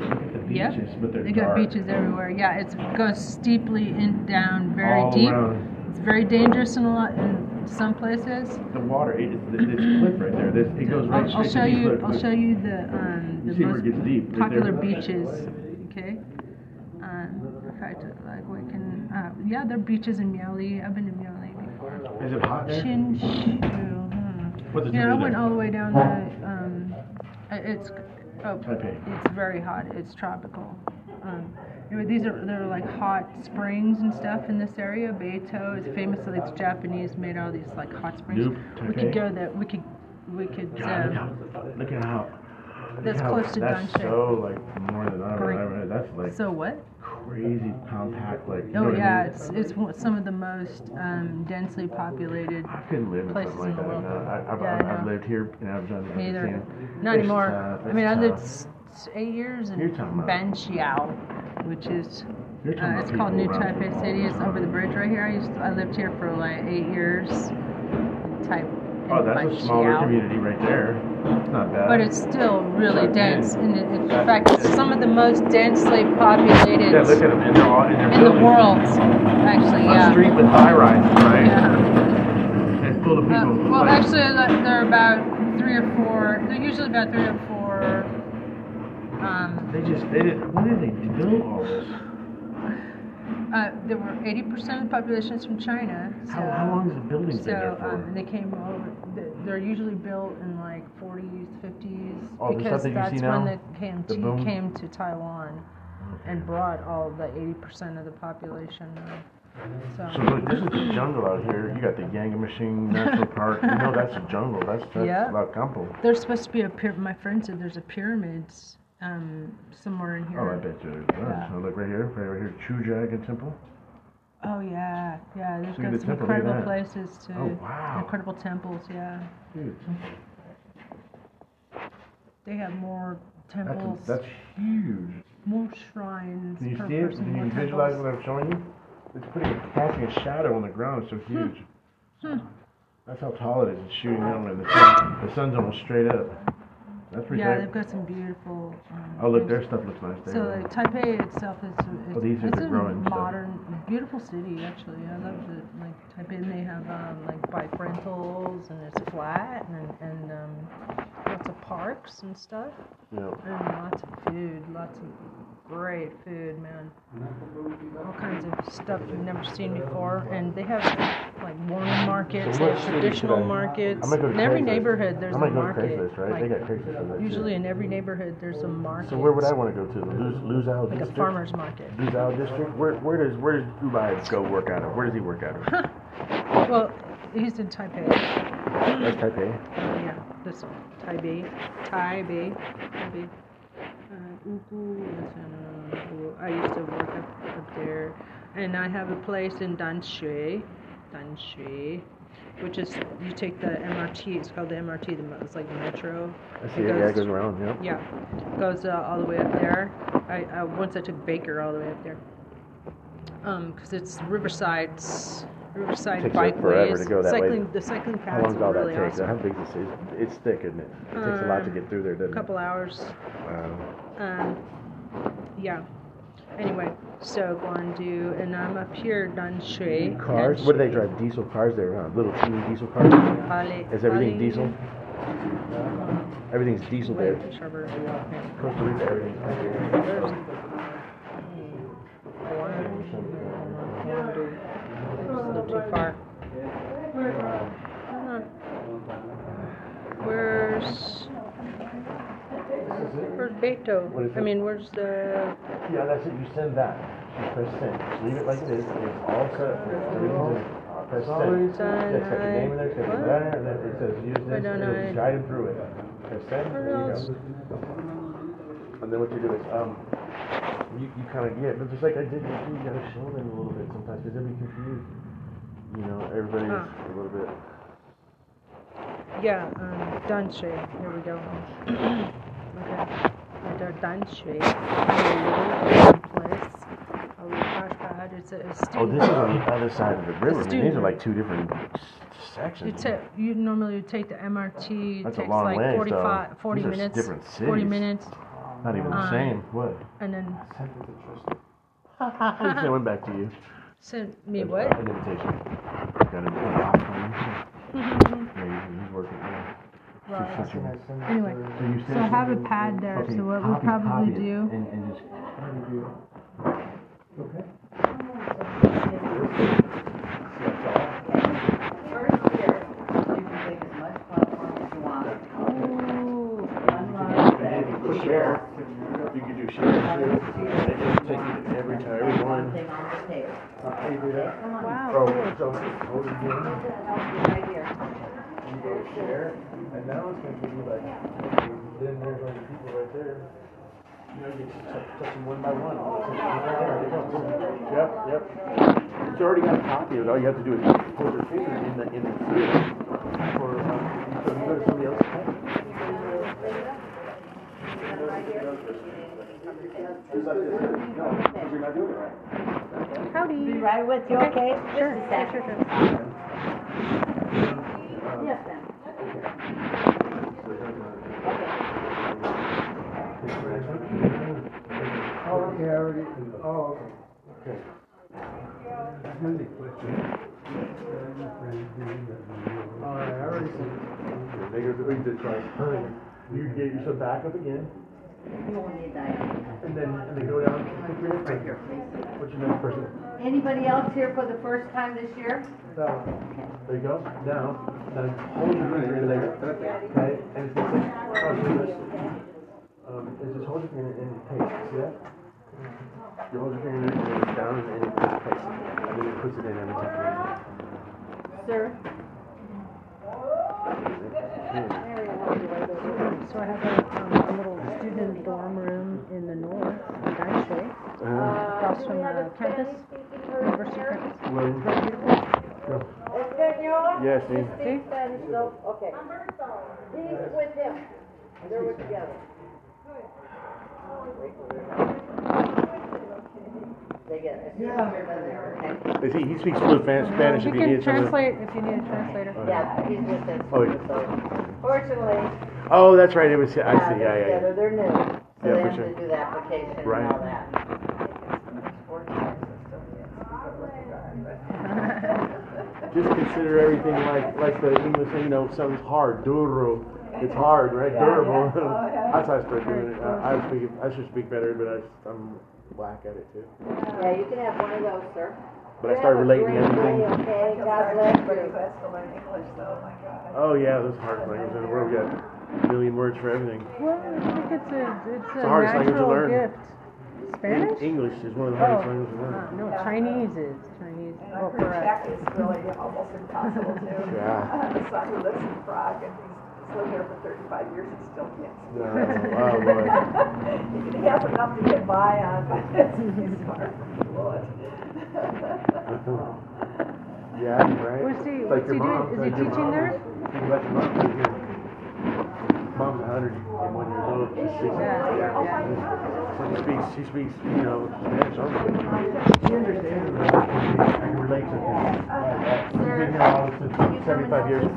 Look at Yep. beaches, but they're They got beaches everywhere. Yeah, it goes steeply in down, very All deep. around. It's very dangerous in a lot in some places. The water, it, it's, it's cliff right there. This, it goes right I'll, I'll show to you. cliff- I'll show you the um, the where most right popular there? beaches. Okay. Um, in fact, like we can. Uh, yeah, there are beaches in Miaoli. I've been to Miaoli before. Is it hot there? Hsinchu. Hmm. Yeah, I went there? all the way down the. Um, uh, it's. Oh, Taipei. it's very hot. It's tropical. Um, anyway, these are they're like hot springs and stuff in this area. Beitou is famously it's Japanese made all these like hot springs. Nope, We could go there. We could we could. God, look Um, look at how. That's how- close to That's so like more than I ever. That's like so what? crazy compact. Like. You know Oh what I yeah, mean? it's it's some of the most um, densely populated I couldn't live in places something in like the world. No, I, I've, Yeah, I I've, I've lived here Abidjan. I've Me either. Not it's anymore. tough, I mean, I lived tough. s- s- eight years in You're talking about- Banqiao, which is uh, it's called New Taipei City. It's over the bridge right here. I used to, I lived here for like eight years. Type Oh, that's a smaller Xiao. community right there. It's not bad. But it's still really dense. And in fact, it's some of the most densely populated yeah, look at them, and they're all in their in the world. Actually, A yeah. street with high rises, right? Yeah. *laughs* And full of Uh, people. well, actually, they're about three or four. They're usually about three or four. Um, They just, they didn't, when did they build all this? uh, there were 80% of the population is from China. So, How, how long has the building been there so for? um, they came over. th- They're usually built in like 40s, 50s, Oh, the because that you that's when the came The to, boom? came to Taiwan and brought all the 80% of the population. uh, So, So look, this is the jungle out here. You got the Yangmingshan National *laughs* Park. You know that's a jungle. That's that's Yeah. La Campo. there's supposed to be a pyramid. My friend said there's a pyramid um, somewhere in here. Oh, I bet you there's. Yeah. So look right here, right over here, Chujagan Temple. Oh yeah, yeah. There's Look got the some temple, incredible places to. Oh, wow. Incredible temples, yeah. Dude, They have more temples, that's huge. more shrines Can you see it? Can you visualize temples. what I'm showing you? It's putting a casting a shadow on the ground. It's so huge. Hmm. That's how tall it is. It's shooting down when the sun, the sun's almost straight up. That's pretty Yeah, they've got some beautiful. Um, Oh look, their stuff looks nice there. So like, Taipei itself is, is Oh, these it's the a growing stuff. modern, beautiful city actually. I love it. Like Taipei, and they have um, like bike rentals and it's flat and and um, lots of parks and stuff Yeah. and lots of food, lots of great food, man. All kinds of stuff you've never seen before, and they have like morning markets, So they have traditional markets. I'm gonna go to in every Craigslist. neighborhood, there's I'm a gonna go to market. Craigslist, right? They got Craigslist for that Usually too. in every neighborhood, there's a market. So where would I want to go to? The Luz, Luzao Like a farmer's market. Luzao district? Where, where does where does Ubai go work out of? Where does he work out of? *laughs* Well, he's in Taipei. That's Taipei. Yeah, this one. Taipei. Taipei. Taipei. Uh, Ugu is in, uh, I used to work up, up there. And I have a place in Danshui. Danshui. Which is, you take the MRT, it's called the MRT, the, it's like the metro. I see it. Yeah, it goes around. Yeah. Yeah, goes uh, all the way up there. I, I once I took Baker all the way up there. Um, 'cause it's Riverside's Riverside Takes bikeways. forever to go that way. The cycling How long does all are that take? awesome. How big is this? It's thick, isn't it? It takes a lot to Um, get through there, doesn't it? A couple hours. Wow. Um, yeah. Anyway, so Guandu, and I'm up here, Danshui. Cars? What do they drive? Diesel cars there, huh? Little teeny diesel cars? Bali- Is everything Bali- diesel? Everything's diesel there. Wait, Sharper. Yeah. Costa Rica, everything's There's- Guandu. It's a little too far. Hold on. Where's Where's Beitou? What is I it? mean, where's the? Yeah, that's it. You send that. You press send. Just leave it like it is. It's all set. Everything's in. Press send. Yeah, it's got your name in there. It's got your what? letter, and then it says use this. I don't and it'll guide him through it. Press send. There you go. And then what you do is um, you, you kind of get, but just like I did with you, you gotta show them a little bit sometimes because they'll be confused. You know, everybody's Huh. a little bit. Yeah, um, Danshui. Here we go. okay. Right there, Danshui. A place. A little crash. It's a, a Oh, this is on the other side of the river. I mean, these are like two different s- You, sections. ta- you normally would take the MRT. It That's a takes long like ways, 45, though. 40 These are minutes. different 40 minutes. Not even the Um, same. What? And then I *laughs* went back to you. send me An- what? An invitation. Got an invitation. *laughs* Yeah, he's working. Yeah. Right. She's switching. Anyway, So you so I have a something- pad there. okay, so what copy- we probably copy it do. And, and just. Share. You could do share too. They just take you every time, every one. How you do that? Wow. Oh, cool. so hold it again. You go share, and now it's gonna give you like, then there's all the people right there. You know, you just touch, touch them one by one. All the time. There they go. Yep, yep. It's already got a copy of it. All you have to do is put your finger in the, in the field. For, um, so you go to somebody else's page. Just like this. No, because you're not doing it right. Howdy. Be right with you, okay? Sure. Just a Sure, second. sure, sure. Yes, ma'am. Okay. You get yourself back up again. That. And then, and then go down. Right here. What's your next person? Anybody else here for the first time this year? There you go. Now, now hold your finger there. Okay, and it's like, oh, see this? Um, it's just hold your finger and paste. See that? You hold your finger down and it puts paste. And then it puts it in every time. Sir? So I have a, um, a little student dorm room in the north, in Dynashay, Uh-huh. across from the campus, university campus. Well, Very beautiful. go. Espanol? Yes, see? Speak okay. He's with him. They're with together. They get it. Yeah. Is he, he speaks fluent Spanish, Spanish if you can need something. translate if you need a translator. Oh, yeah, he's with us. Oh, yeah. Fortunately, Oh, that's right. It was. I see. yeah, Yeah, they're yeah. together, they're new. So Yeah, they for have sure. to do the application and Right. all that. *laughs* Just consider everything like like the English. You know, something's hard. Duro. It's hard, right? Yeah, Durable. yeah. Oh, yeah. That's how I start doing it. I, I speak. I should speak better, but I, I'm whack at it too. Yeah, you can have one of those, sir. But I start relating everything. Okay, God bless you. to learn English though, my God. Oh yeah, those hard languages in the world. We got a million words for everything. Well, I think it's a, it's the a hardest language to natural learn. gift. Spanish? English is one of the Oh, hardest languages to learn. uh, no, Chinese is, Chinese, And well, I've heard us. Czech is really almost impossible too. Yeah. *laughs* I have a son who lives in Prague and he's lived there for thirty-five years and still can't speak. No, oh, boy. *laughs* He has enough to get by on, but he's far from fluent. Yeah, right. What's he- It's like what's he your doing? Is like he teaching mom there? is- Think about your mom. like your Mom's 101 years old. She speaks. Yeah, yeah. She speaks. She speaks. You know, Spanish only. She understands. it. I can relate to her. She's been here all since 75 years.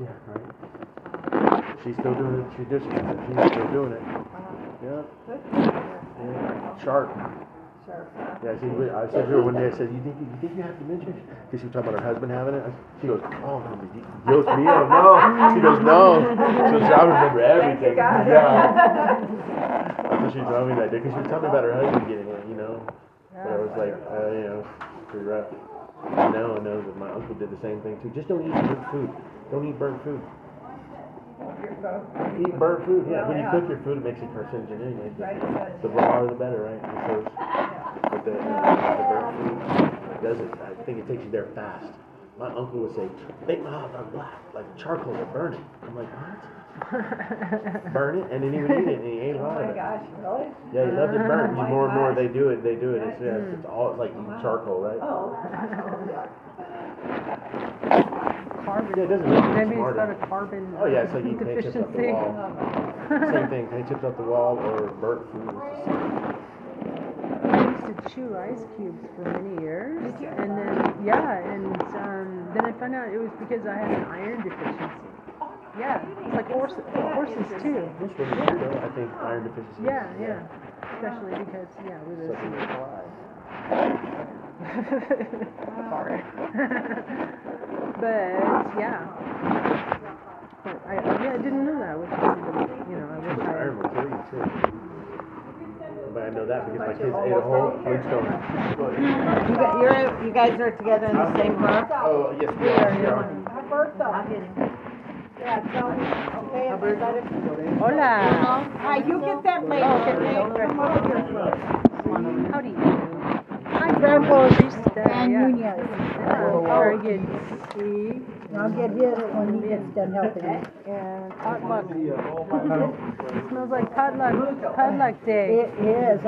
Yeah, right. She's still doing it. She's just, she's still doing it. Yeah. yeah. Sharp. Yeah, she, I said to her one day, I said, you think, you think you have dementia? Because she was talking about her husband having it. She goes, oh, Dios mío, no. She goes, no. She goes, I remember everything. Yeah. That's what she told me that day. Because she was telling me about her husband getting it, you know. But I was like, uh, you know, pretty rough. I know, I know that my uncle did the same thing too. Just don't eat burnt food. Don't eat burnt food. Eat burnt food, yeah. When you cook your food, it makes it carcinogenic. Right. The rawer, the better, right? And so, but the, the burnt food does it. I think it takes you there fast. My uncle would say, make my hot dog black, like charcoal, or burn it. I'm like, what? *laughs* burn it, and then he would eat it, and he ate a Oh lot of it. Oh my gosh, really? Yeah, he loved it burnt. *laughs* Oh more and more they do it, they do it. It's, yeah, mm. it's all it's like eating charcoal, right? Oh. Carbon. Yeah, it doesn't make you Maybe it's smarter. got a carbon Oh yeah, it's like uh, eating paint chips off the deficiency. wall. *laughs* Same thing, paint chips off the wall or burnt food. It's just- I used to chew ice cubes for many years, and then yeah, and um, then I found out it was because I had an iron deficiency. Yeah, it's like horses, horses too. This one is though. I think iron deficiency. is- Yeah, yeah, especially because yeah, we this Sucking it alive. Sorry. *laughs* but yeah, but I yeah I didn't know that. I wish somebody, you know, I wish I. Iron will kill you too. But I know that because my kids ate a whole Flintstone. You got, you're, you guys are together in the same room? Oh, yes, we are. we are. Alberto. Yeah, tell okay. Hola. Ah, you get that later, okay? Come over here. How do you do? Hi, Grandpa Krista. and Yeah. Nunez. Oh, oh, very good. See? I'll get his when he gets done helping me. Yeah, potluck. It smells like potluck, potluck day. It is.